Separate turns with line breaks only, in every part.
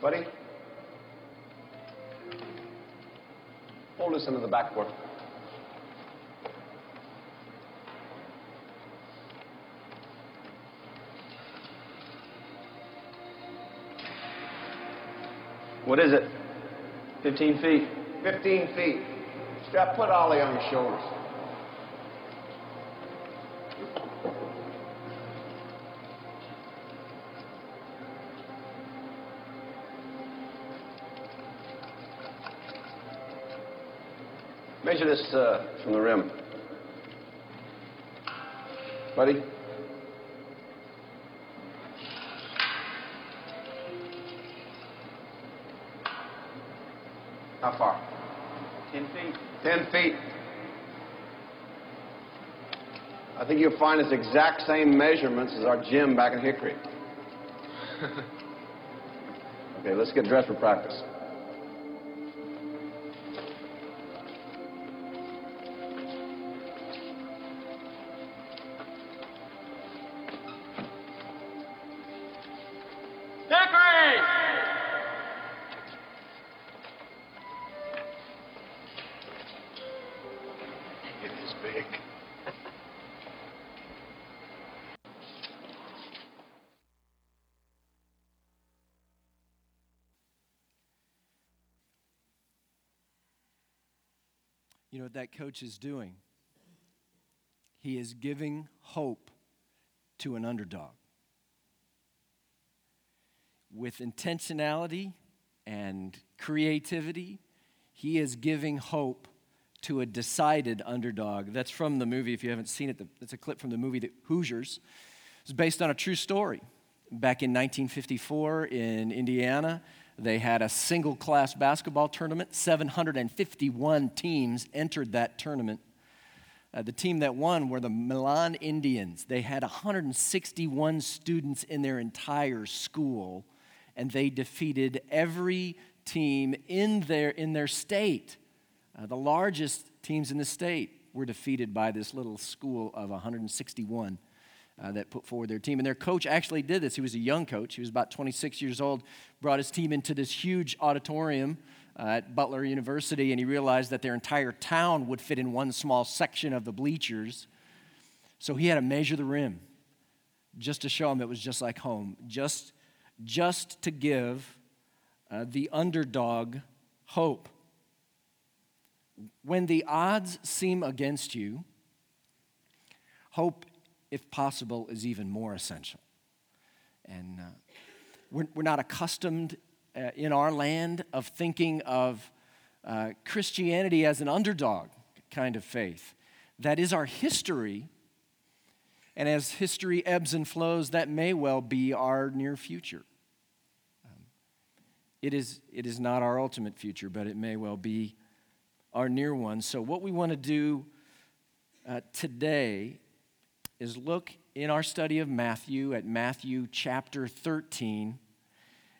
Buddy? Hold this into the backboard. What is it?
15 feet.
15 feet. Strap, put Ollie on your shoulders. Measure this uh, from the rim. Buddy? How far?
10 feet.
10 feet. I think you'll find it's exact same measurements as our gym back in Hickory. okay, let's get dressed for practice.
Know what that coach is doing? He is giving hope to an underdog. With intentionality and creativity, he is giving hope to a decided underdog. That's from the movie, if you haven't seen it, that's a clip from the movie The Hoosiers. It's based on a true story. Back in 1954 in Indiana, they had a single class basketball tournament. 751 teams entered that tournament. Uh, the team that won were the Milan Indians. They had 161 students in their entire school, and they defeated every team in their, in their state. Uh, the largest teams in the state were defeated by this little school of 161 uh, that put forward their team. And their coach actually did this. He was a young coach, he was about 26 years old, brought his team into this huge auditorium uh, at Butler University, and he realized that their entire town would fit in one small section of the bleachers. So he had to measure the rim just to show them it was just like home, just, just to give uh, the underdog hope. When the odds seem against you, hope, if possible, is even more essential. And uh, we're, we're not accustomed uh, in our land of thinking of uh, Christianity as an underdog kind of faith. That is our history. And as history ebbs and flows, that may well be our near future. Um, it, is, it is not our ultimate future, but it may well be our near one. So, what we want to do uh, today is look in our study of Matthew at Matthew chapter 13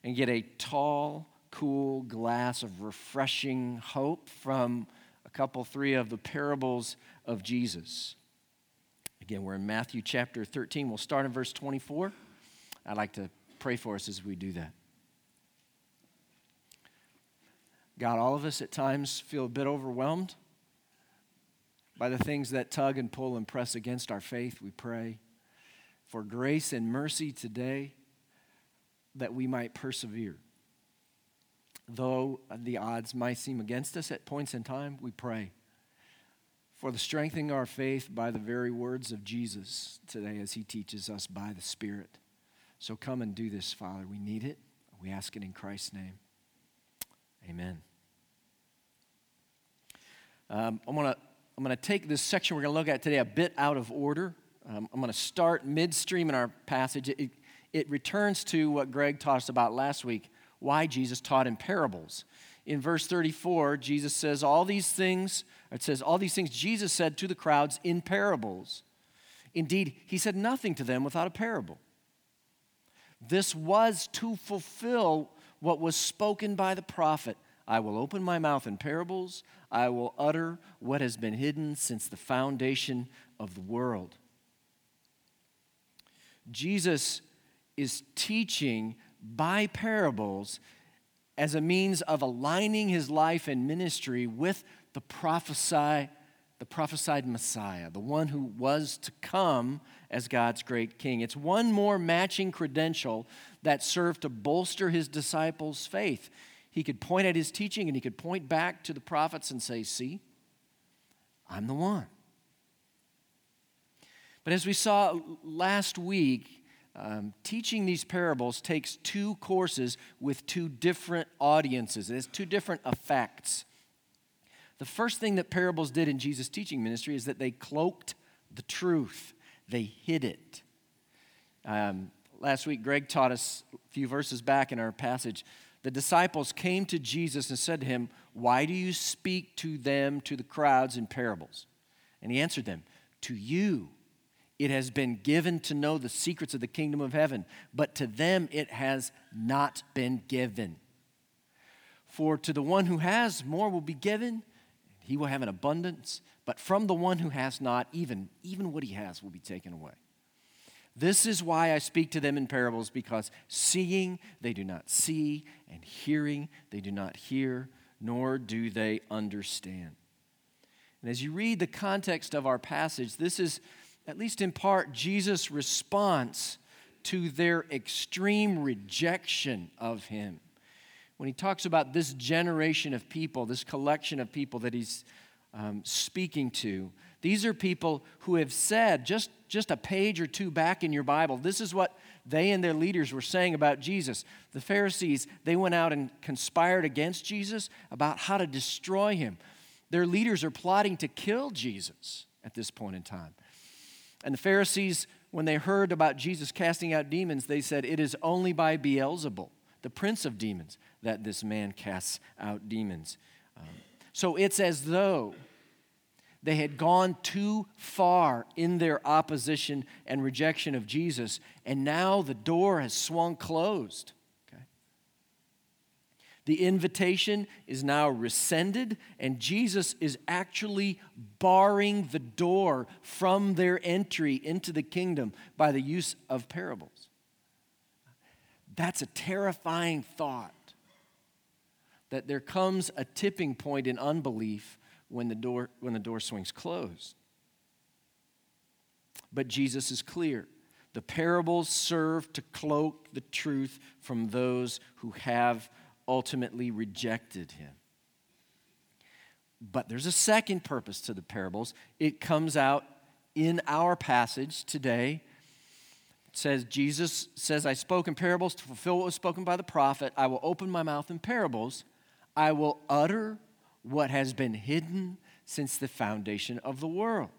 and get a tall, cool glass of refreshing hope from a couple, three of the parables of Jesus. Again, we're in Matthew chapter 13. We'll start in verse 24. I'd like to pray for us as we do that. God, all of us at times feel a bit overwhelmed by the things that tug and pull and press against our faith. We pray for grace and mercy today that we might persevere. Though the odds might seem against us at points in time, we pray for the strengthening of our faith by the very words of Jesus today as he teaches us by the Spirit. So come and do this, Father. We need it. We ask it in Christ's name. Amen. Um, I'm going to I'm going to take this section we're going to look at today a bit out of order. Um, I'm going to start midstream in our passage. It, it returns to what Greg taught us about last week why Jesus taught in parables. In verse 34, Jesus says, All these things, it says, All these things Jesus said to the crowds in parables. Indeed, he said nothing to them without a parable. This was to fulfill what was spoken by the prophet I will open my mouth in parables. I will utter what has been hidden since the foundation of the world. Jesus is teaching by parables as a means of aligning his life and ministry with the prophesy, the prophesied Messiah, the one who was to come as God's great king. It's one more matching credential that served to bolster his disciples' faith. He could point at his teaching and he could point back to the prophets and say, See, I'm the one. But as we saw last week, um, teaching these parables takes two courses with two different audiences. It has two different effects. The first thing that parables did in Jesus' teaching ministry is that they cloaked the truth, they hid it. Um, last week, Greg taught us a few verses back in our passage. The disciples came to Jesus and said to him, Why do you speak to them, to the crowds, in parables? And he answered them, To you it has been given to know the secrets of the kingdom of heaven, but to them it has not been given. For to the one who has, more will be given, he will have an abundance, but from the one who has not, even, even what he has will be taken away. This is why I speak to them in parables, because seeing they do not see, and hearing they do not hear, nor do they understand. And as you read the context of our passage, this is at least in part, Jesus' response to their extreme rejection of him. When he talks about this generation of people, this collection of people that he's um, speaking to, these are people who have said, just, just a page or two back in your Bible, this is what they and their leaders were saying about Jesus. The Pharisees, they went out and conspired against Jesus about how to destroy him. Their leaders are plotting to kill Jesus at this point in time. And the Pharisees, when they heard about Jesus casting out demons, they said, It is only by Beelzebul, the prince of demons, that this man casts out demons. Um, so it's as though they had gone too far in their opposition and rejection of Jesus, and now the door has swung closed. The invitation is now rescinded, and Jesus is actually barring the door from their entry into the kingdom by the use of parables. That's a terrifying thought that there comes a tipping point in unbelief when the door, when the door swings closed. But Jesus is clear. The parables serve to cloak the truth from those who have ultimately rejected him. But there's a second purpose to the parables. It comes out in our passage today. It says, Jesus says, I spoke in parables to fulfill what was spoken by the prophet. I will open my mouth in parables. I will utter what has been hidden since the foundation of the world.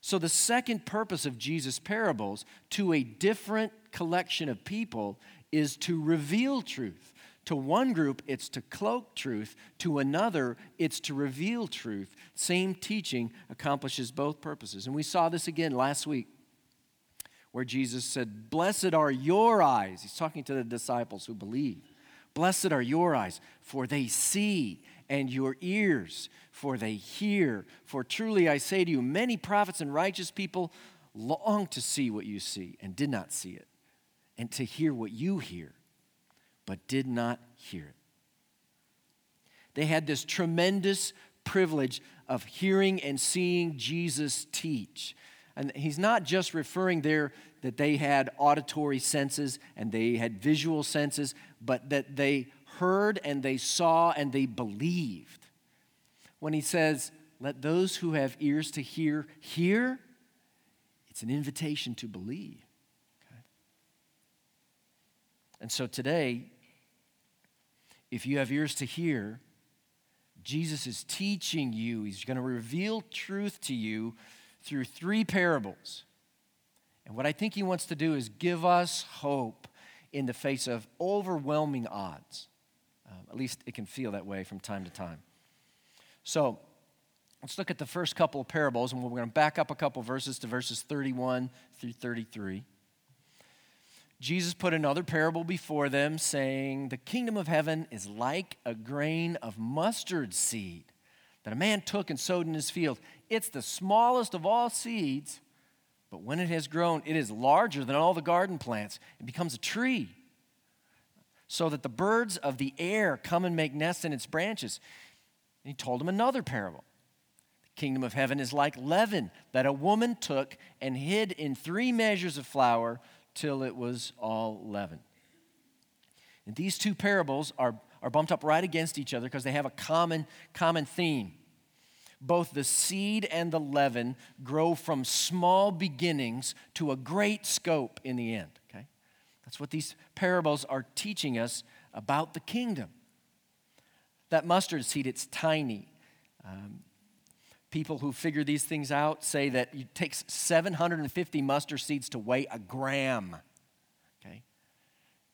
So, the second purpose of Jesus' parables to a different collection of people is to reveal truth. To one group, it's to cloak truth. To another, it's to reveal truth. Same teaching accomplishes both purposes. And we saw this again last week where Jesus said, Blessed are your eyes. He's talking to the disciples who believe. Blessed are your eyes, for they see, and your ears, for they hear. For truly I say to you, many prophets and righteous people long to see what you see and did not see it, and to hear what you hear but did not hear it. They had this tremendous privilege of hearing and seeing Jesus teach. And he's not just referring there that they had auditory senses and they had visual senses, but that they heard and they saw and they believed. When he says, Let those who have ears to hear hear, it's an invitation to believe. Okay? And so today, if you have ears to hear, Jesus is teaching you. He's going to reveal truth to you through three parables. And what I think he wants to do is give us hope in the face of overwhelming odds. At least it can feel that way from time to time. So let's look at the first couple of parables, and we're going to back up a couple verses to verses 31 through 33. Jesus put another parable before them, saying, The kingdom of heaven is like a grain of mustard seed that a man took and sowed in his field. It's the smallest of all seeds, but when it has grown, it is larger than all the garden plants. It becomes a tree. So that the birds of the air come and make nests in its branches. And he told him another parable. The kingdom of heaven is like leaven that a woman took and hid in three measures of flour till it was all leavened. And these two parables are, are bumped up right against each other because they have a common, common theme. Both the seed and the leaven grow from small beginnings to a great scope in the end. That's what these parables are teaching us about the kingdom. That mustard seed, it's tiny. Um, people who figure these things out say that it takes 750 mustard seeds to weigh a gram. Okay?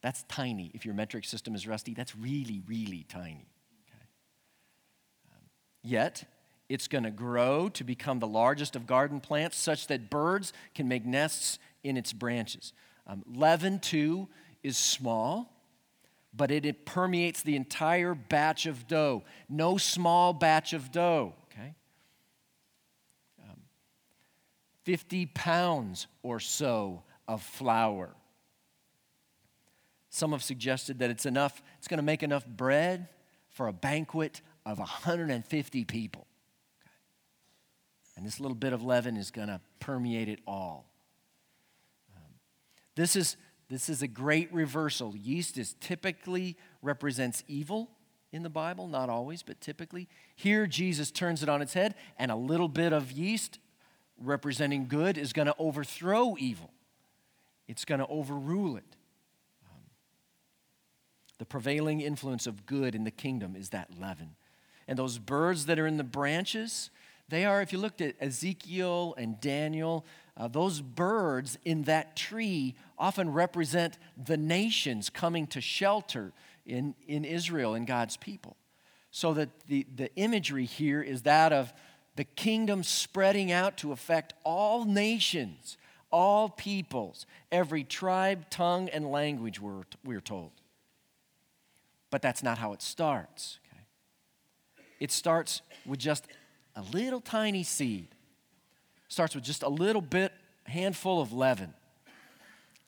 That's tiny. If your metric system is rusty, that's really, really tiny. Okay? Um, yet, it's going to grow to become the largest of garden plants, such that birds can make nests in its branches. Um, leaven, too, is small, but it, it permeates the entire batch of dough. No small batch of dough, okay? Um, 50 pounds or so of flour. Some have suggested that it's enough, it's going to make enough bread for a banquet of 150 people. Okay? And this little bit of leaven is going to permeate it all. This is this is a great reversal. Yeast is typically represents evil in the Bible, not always, but typically. Here, Jesus turns it on its head, and a little bit of yeast representing good is going to overthrow evil, it's going to overrule it. Um, the prevailing influence of good in the kingdom is that leaven. And those birds that are in the branches, they are, if you looked at Ezekiel and Daniel, uh, those birds in that tree often represent the nations coming to shelter in, in Israel and God's people. So that the, the imagery here is that of the kingdom spreading out to affect all nations, all peoples, every tribe, tongue, and language, we're, we're told. But that's not how it starts. Okay? It starts with just a little tiny seed starts with just a little bit, handful of leaven.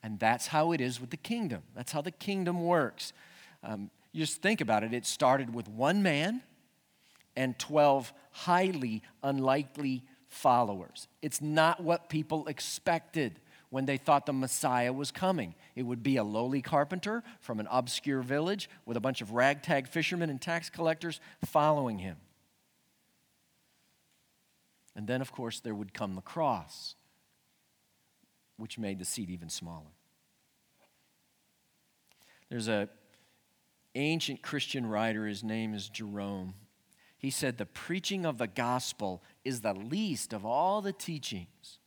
And that's how it is with the kingdom. That's how the kingdom works. Um, you just think about it. It started with one man and 12 highly unlikely followers. It's not what people expected when they thought the Messiah was coming. It would be a lowly carpenter from an obscure village with a bunch of ragtag fishermen and tax collectors following him. And then, of course, there would come the cross, which made the seed even smaller. There's a ancient Christian writer, his name is Jerome. He said, The preaching of the gospel is the least of all the teachings.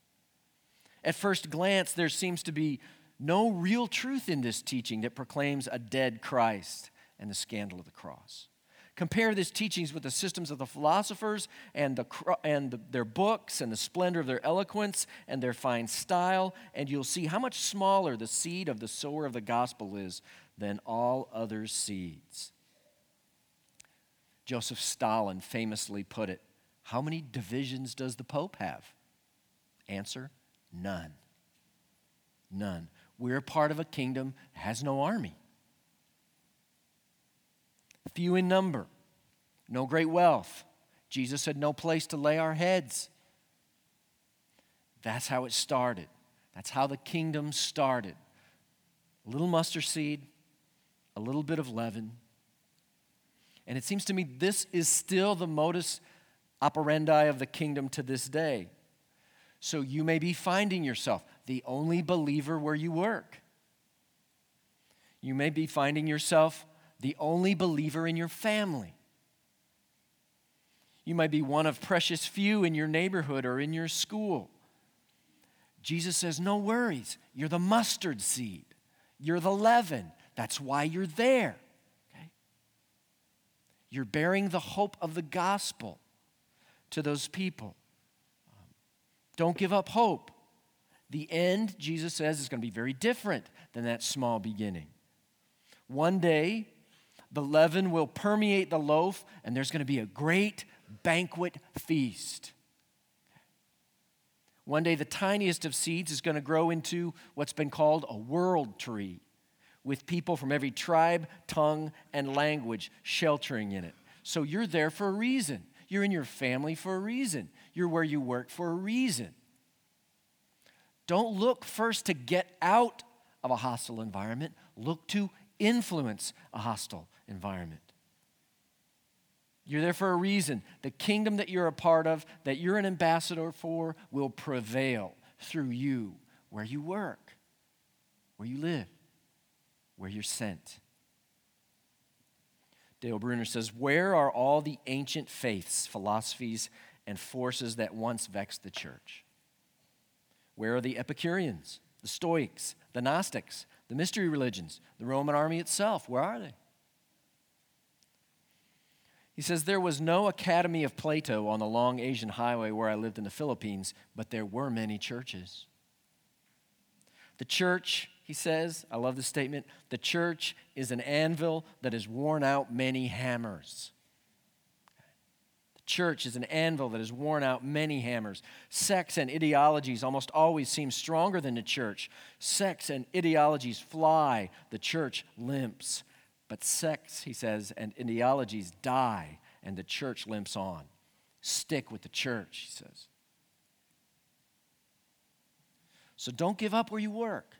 At first glance, there seems to be no real truth in this teaching that proclaims a dead Christ and the scandal of the cross. Compare these teachings with the systems of the philosophers and, the, and the, their books and the splendor of their eloquence and their fine style, and you'll see how much smaller the seed of the sower of the gospel is than all other seeds. Joseph Stalin famously put it How many divisions does the Pope have? Answer None. None. We're part of a kingdom that has no army few in number, no great wealth. Jesus had no place to lay our heads. That's how it started. That's how the kingdom started. A little mustard seed, a little bit of leaven. And it seems to me this is still the modus operandi of the kingdom to this day. So you may be finding yourself the only believer where you work. You may be finding yourself the only believer in your family. You might be one of precious few in your neighborhood or in your school. Jesus says, No worries. You're the mustard seed, you're the leaven. That's why you're there. Okay? You're bearing the hope of the gospel to those people. Um, don't give up hope. The end, Jesus says, is going to be very different than that small beginning. One day, the leaven will permeate the loaf, and there's going to be a great banquet feast. One day, the tiniest of seeds is going to grow into what's been called a world tree, with people from every tribe, tongue, and language sheltering in it. So you're there for a reason. You're in your family for a reason. You're where you work for a reason. Don't look first to get out of a hostile environment, look to influence a hostile environment. You're there for a reason. The kingdom that you're a part of, that you're an ambassador for, will prevail through you where you work, where you live, where you're sent. Dale Bruner says, Where are all the ancient faiths, philosophies, and forces that once vexed the church? Where are the Epicureans, the Stoics, the Gnostics, the mystery religions, the Roman army itself? Where are they? He says, There was no Academy of Plato on the long Asian highway where I lived in the Philippines, but there were many churches. The church, he says, I love this statement the church is an anvil that has worn out many hammers. The church is an anvil that has worn out many hammers. Sects and ideologies almost always seem stronger than the church. Sects and ideologies fly, the church limps. But sects, he says, and ideologies die, and the church limps on. Stick with the church, he says. So don't give up where you work,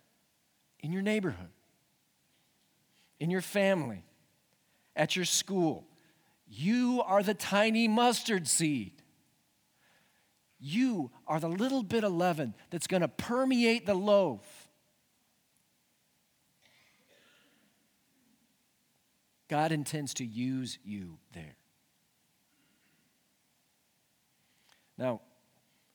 in your neighborhood, in your family, at your school. You are the tiny mustard seed. You are the little bit of leaven that's going to permeate the loaf God intends to use you there. Now,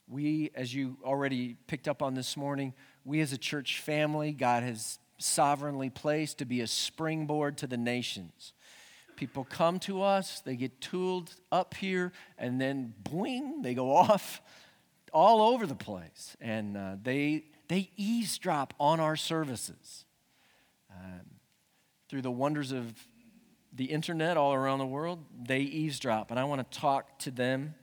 we, as you already picked up on this morning, we as a church family, God has sovereignly placed to be a springboard to the nations. People come to us, they get tooled up here, and then boing, they go off all over the place. And uh, they, they eavesdrop on our services. Um, through the wonders of the internet all around the world, they eavesdrop. And I want to talk to them.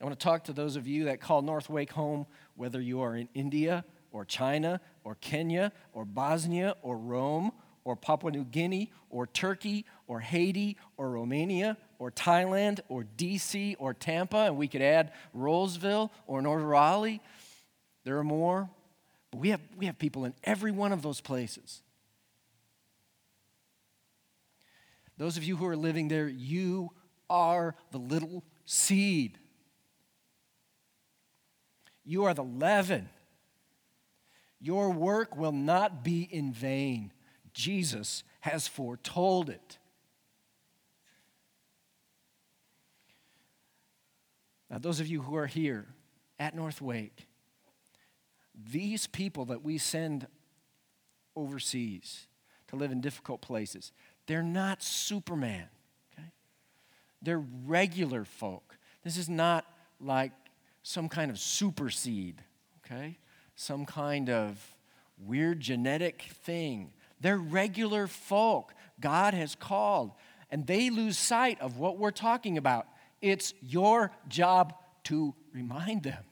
I want to talk to those of you that call North Wake home, whether you are in India or China or Kenya or Bosnia or Rome or Papua New Guinea or Turkey or Haiti or Romania or Thailand or DC or Tampa, and we could add Roseville or North Raleigh. There are more. But we have, we have people in every one of those places. Those of you who are living there, you are the little seed. You are the leaven. Your work will not be in vain. Jesus has foretold it. Now, those of you who are here at North Wake, these people that we send overseas to live in difficult places, they're not Superman, okay? They're regular folk. This is not like some kind of super seed, okay? Some kind of weird genetic thing. They're regular folk God has called, and they lose sight of what we're talking about. It's your job to remind them.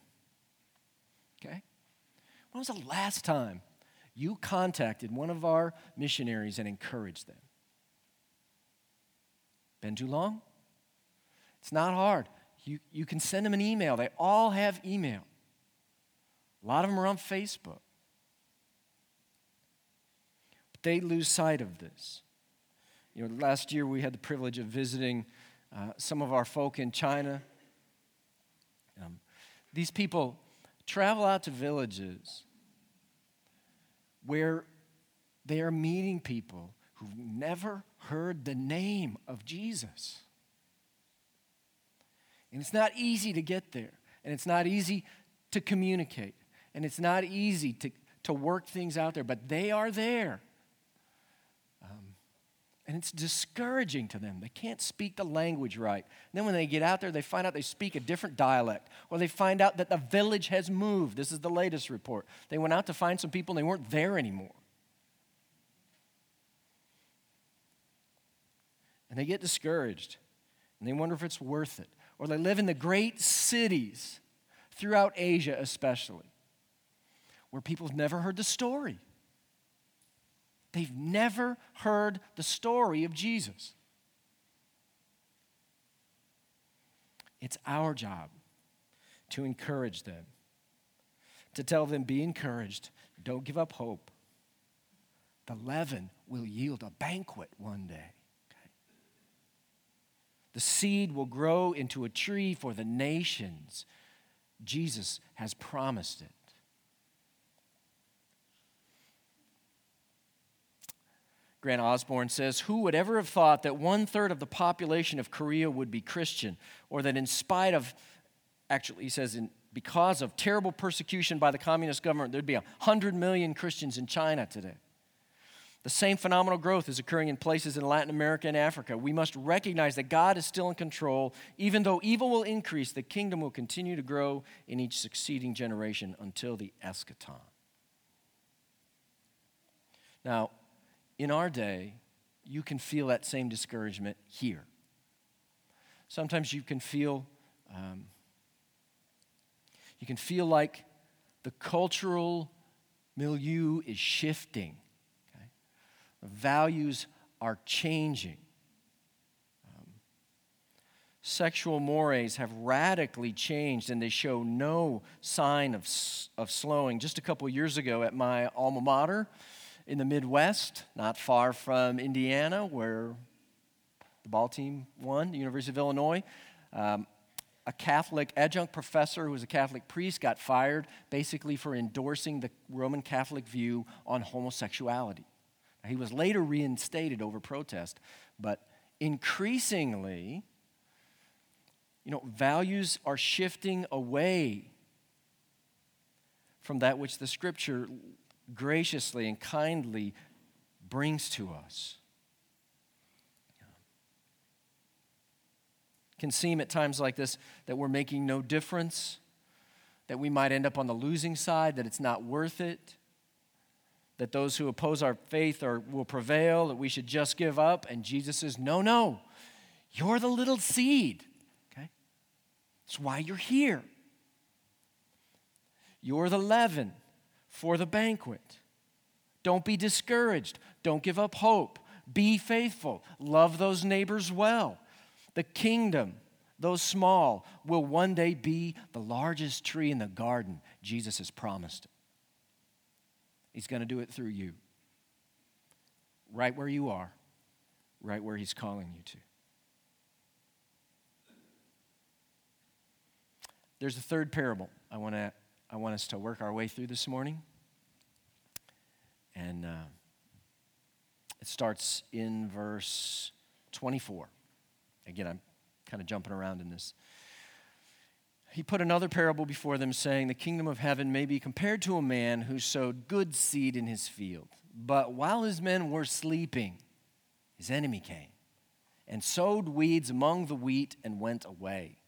Okay? When was the last time you contacted one of our missionaries and encouraged them? Been too long? It's not hard. You, you can send them an email. They all have email. A lot of them are on Facebook. But they lose sight of this. You know, last year we had the privilege of visiting uh, some of our folk in China. Um, these people travel out to villages where they are meeting people who've never heard the name of Jesus. And it's not easy to get there, and it's not easy to communicate, and it's not easy to, to work things out there, but they are there. Um, and it's discouraging to them. They can't speak the language right. And then when they get out there, they find out they speak a different dialect, or they find out that the village has moved. This is the latest report. They went out to find some people, and they weren't there anymore. And they get discouraged and they wonder if it's worth it. Or they live in the great cities throughout Asia, especially, where people have never heard the story. They've never heard the story of Jesus. It's our job to encourage them, to tell them, be encouraged, don't give up hope. The leaven will yield a banquet one day. The seed will grow into a tree for the nations. Jesus has promised it. Grant Osborne says, Who would ever have thought that one third of the population of Korea would be Christian, or that in spite of, actually, he says, in, because of terrible persecution by the communist government, there'd be 100 million Christians in China today. The same phenomenal growth is occurring in places in Latin America and Africa. We must recognize that God is still in control. Even though evil will increase, the kingdom will continue to grow in each succeeding generation until the eschaton. Now, in our day, you can feel that same discouragement here. Sometimes you can feel um, you can feel like the cultural milieu is shifting. Values are changing. Um, sexual mores have radically changed and they show no sign of, of slowing. Just a couple years ago at my alma mater, in the Midwest, not far from Indiana, where the ball team won, the University of Illinois. Um, a Catholic adjunct professor who was a Catholic priest got fired basically for endorsing the Roman Catholic view on homosexuality. He was later reinstated over protest, but increasingly, you know, values are shifting away from that which the scripture graciously and kindly brings to us. It can seem at times like this that we're making no difference, that we might end up on the losing side, that it's not worth it, that those who oppose our faith are, will prevail, that we should just give up. And Jesus says, No, no, you're the little seed. Okay? That's why you're here. You're the leaven for the banquet. Don't be discouraged. Don't give up hope. Be faithful. Love those neighbors well. The kingdom, though small, will one day be the largest tree in the garden. Jesus has promised it. He's going to do it through you. Right where you are, right where He's calling you to. There's a third parable I want to I want us to work our way through this morning. And uh, it starts in verse 24. Again, I'm kind of jumping around in this. He put another parable before them, saying, The kingdom of heaven may be compared to a man who sowed good seed in his field. But while his men were sleeping, his enemy came and sowed weeds among the wheat and went away.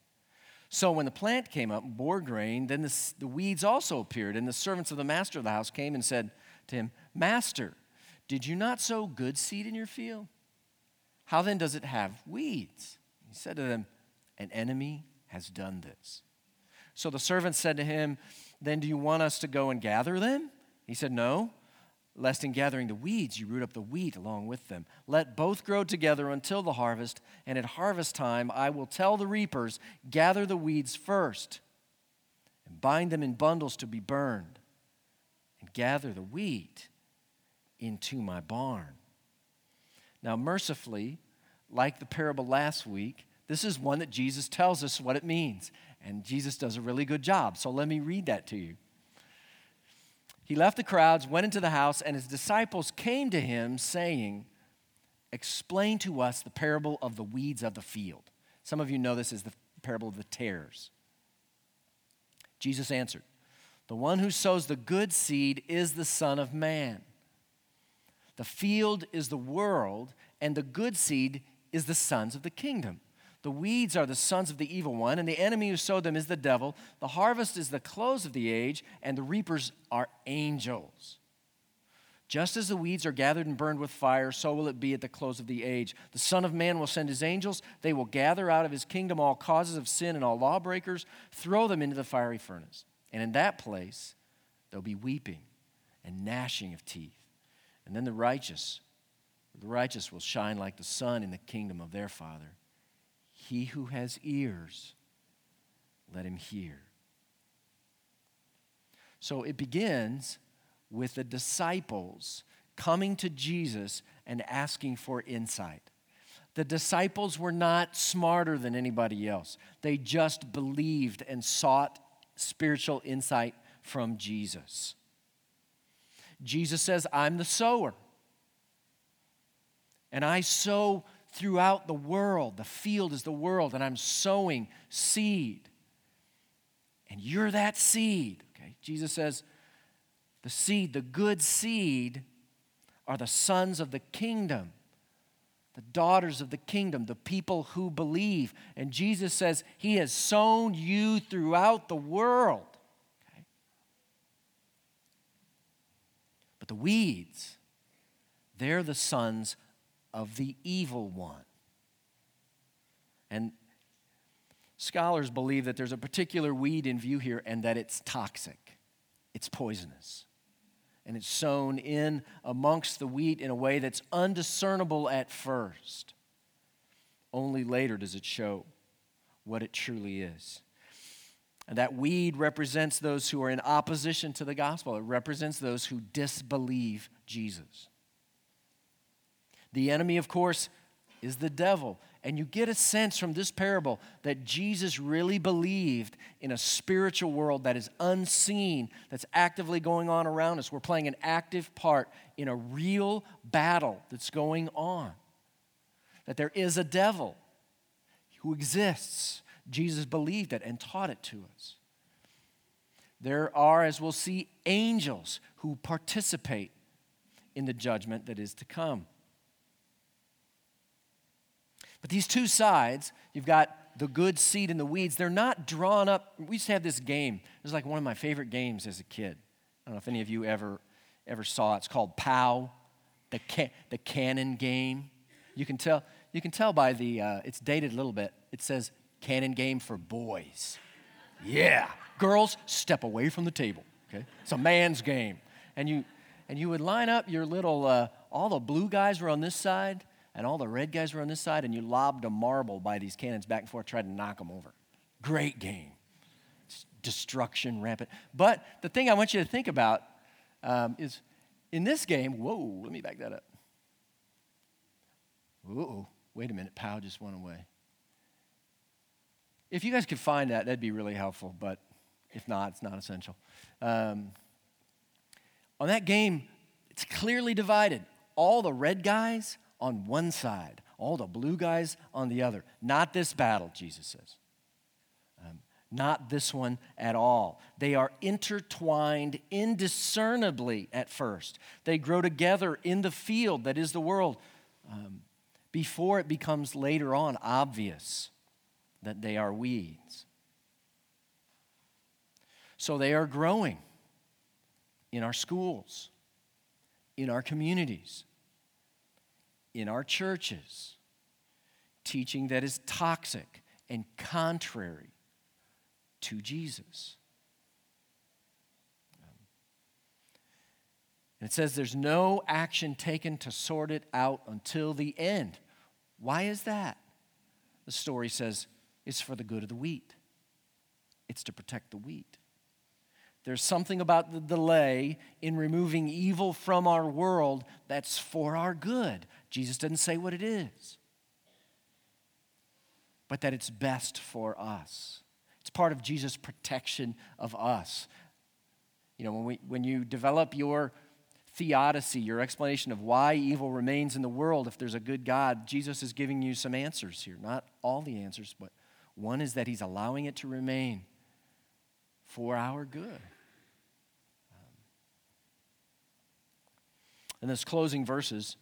So when the plant came up and bore grain, then the, the, weeds also appeared. And the servants of the master of the house came and said to him, Master, did you not sow good seed in your field? How then does it have weeds? He said to them, An enemy has done this. So the servants said to him, Then do you want us to go and gather them? He said, No lest in gathering the weeds you root up the wheat along with them. Let both grow together until the harvest, and at harvest time I will tell the reapers, gather the weeds first, and bind them in bundles to be burned, and gather the wheat into my barn. Now, mercifully, like the parable last week, this is one that Jesus tells us what it means. And Jesus does a really good job. So let me read that to you. He left the crowds, went into the house, and his disciples came to him, saying, Explain to us the parable of the weeds of the field. Some of you know this as the parable of the tares. Jesus answered, The one who sows the good seed is the Son of Man. The field is the world, and the good seed is the sons of the kingdom. The weeds are the sons of the evil one, and the enemy who sowed them is the devil. The harvest is the close of the age, and the reapers are angels. Just as the weeds are gathered and burned with fire, so will it be at the close of the age. The Son of Man will send his angels. They will gather out of his kingdom all causes of sin and all lawbreakers, throw them into the fiery furnace. And in that place, there'll be weeping and gnashing of teeth. And then the righteous, the righteous will shine like the sun in the kingdom of their Father. He who has ears, let him hear. So it begins with the disciples coming to Jesus and asking for insight. The disciples were not smarter than anybody else, they just believed and sought spiritual insight from Jesus. Jesus says, I'm the sower. And I sow throughout the world. The field is the world, and I'm sowing seed. And you're that seed. Okay? Jesus says, the seed, the good seed, are the sons of the kingdom, the daughters of the kingdom, the people who believe. And Jesus says, He has sown you throughout the world. Okay? But the weeds, they're the sons of the evil one. And scholars believe that there's a particular weed in view here and that it's toxic, it's poisonous and it's sown in amongst the wheat in a way that's undiscernible at first. Only later does it show what it truly is. And that weed represents those who are in opposition to the gospel, it represents those who disbelieve Jesus. The enemy, of course, is the devil. And you get a sense from this parable that Jesus really believed in a spiritual world that is unseen, that's actively going on around us. We're playing an active part in a real battle that's going on. That there is a devil who exists. Jesus believed it and taught it to us. There are, as we'll see, angels who participate in the judgment that is to come. But these two sides, you've got the good seed and the weeds, they're not drawn up. We used to have this game. It was like one of my favorite games as a kid. I don't know if any of you ever, ever saw it. It's called POW, the, ca- the cannon game. You can tell, you can tell by the, uh, it's dated a little bit. It says cannon game for boys. Yeah. Girls, step away from the table, okay? It's a man's game. And you, and you would line up your little, uh, all the blue guys were on this side, and all the red guys were on this side, and you lobbed a marble by these cannons back and forth, tried to knock them over. Great game. destruction rampant. But the thing I want you to think about um, is in this game, whoa, let me back that up. Whoa, wait a minute, POW just went away. If you guys could find that, that'd be really helpful, but if not, it's not essential. Um, on that game, it's clearly divided. All the red guys on one side, all the blue guys on the other. Not this battle, Jesus says. Um, not this one at all. They are intertwined indiscernibly at first. They grow together in the field that is the world um, before it becomes later on obvious that they are weeds. So they are growing in our schools, in our communities in our churches, teaching that is toxic and contrary to Jesus. And it says there's no action taken to sort it out until the end. Why is that? The story says it's for the good of the wheat, it's to protect the wheat. There's something about the delay in removing evil from our world that's for our good. Jesus doesn't say what it is, but that it's best for us. It's part of Jesus' protection of us. You know, when, we, when you develop your theodicy, your explanation of why evil remains in the world if there's a good God, Jesus is giving you some answers here. Not all the answers, but one is that he's allowing it to remain for our good. Um, in those closing verses,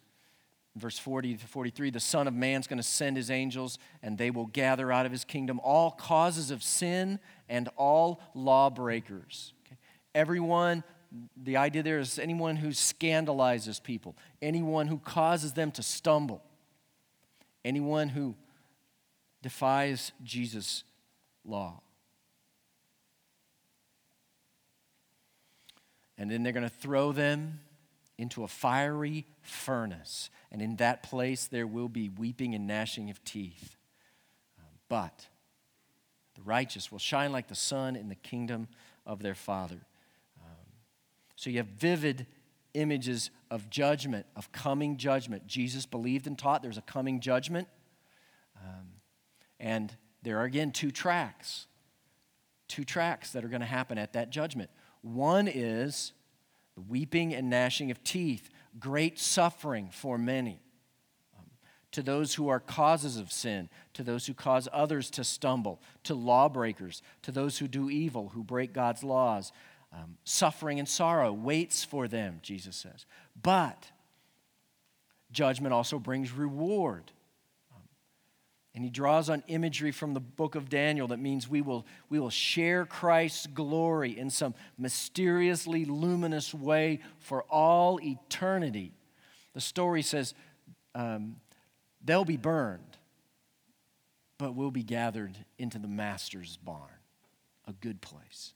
verse 40 to 43, the Son of Man's going to send his angels, and they will gather out of his kingdom all causes of sin and all lawbreakers. Okay? Everyone, the idea there is anyone who scandalizes people, anyone who causes them to stumble, anyone who defies Jesus' law. And then they're going to throw them into a fiery furnace, and in that place there will be weeping and gnashing of teeth. Um, but the righteous will shine like the sun in the kingdom of their Father. Um, so you have vivid images of judgment, of coming judgment. Jesus believed and taught there's a coming judgment. Um, and there are again two tracks, two tracks that are going to happen at that judgment. One is weeping and gnashing of teeth, great suffering for many. Um, to those who are causes of sin, to those who cause others to stumble, to lawbreakers, to those who do evil, who break God's laws. Um, suffering and sorrow waits for them, Jesus says. But judgment also brings reward. And he draws on imagery from the book of Daniel that means we will, we will share Christ's glory in some mysteriously luminous way for all eternity. The story says um, they'll be burned, but we'll be gathered into the master's barn, a good place.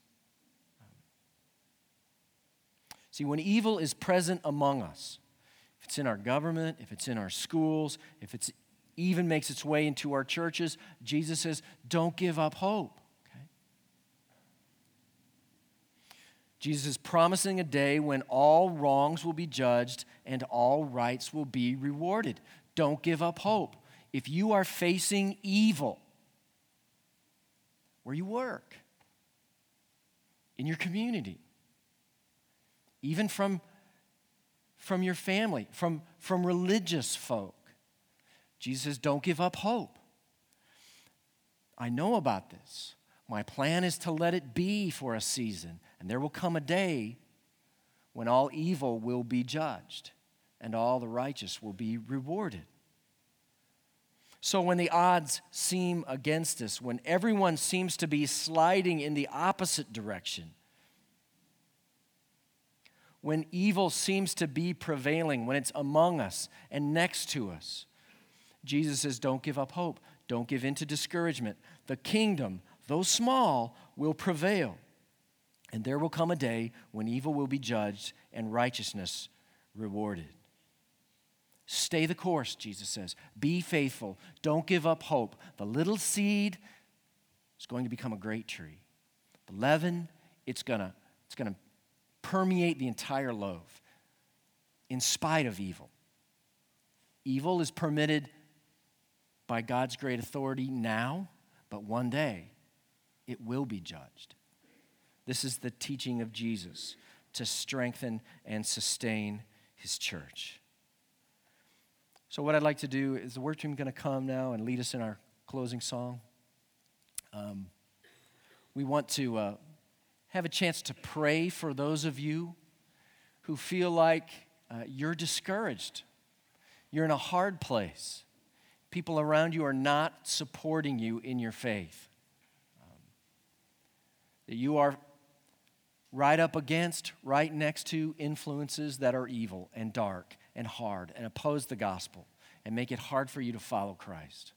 See, when evil is present among us, if it's in our government, if it's in our schools, if it's even makes its way into our churches, Jesus says, don't give up hope. Okay? Jesus is promising a day when all wrongs will be judged and all rights will be rewarded. Don't give up hope. If you are facing evil where you work, in your community, even from, from your family, from, from religious folk, Jesus says, Don't give up hope. I know about this. My plan is to let it be for a season, and there will come a day when all evil will be judged and all the righteous will be rewarded. So, when the odds seem against us, when everyone seems to be sliding in the opposite direction, when evil seems to be prevailing, when it's among us and next to us, Jesus says, Don't give up hope. Don't give in to discouragement. The kingdom, though small, will prevail. And there will come a day when evil will be judged and righteousness rewarded. Stay the course, Jesus says. Be faithful. Don't give up hope. The little seed is going to become a great tree. The leaven, it's going to, it's going to permeate the entire loaf in spite of evil. Evil is permitted by God's great authority now, but one day it will be judged. This is the teaching of Jesus to strengthen and sustain his church. So, what I'd like to do is the worship team going to come now and lead us in our closing song. Um, we want to uh, have a chance to pray for those of you who feel like uh, you're discouraged, you're in a hard place people around you are not supporting you in your faith. Um, that you are right up against, right next to influences that are evil and dark and hard and oppose the gospel and make it hard for you to follow Christ.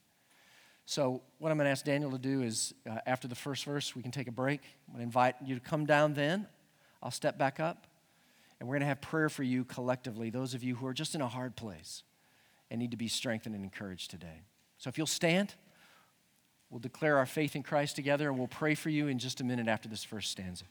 So, what I'm going to ask Daniel to do is uh, after the first verse, we can take a break. I'm going to invite you to come down then. I'll step back up, and we're going to have prayer for you collectively, those of you who are just in a hard place and need to be strengthened and encouraged today. So if you'll stand, we'll declare our faith in Christ together and we'll pray for you in just a minute after this first stanza.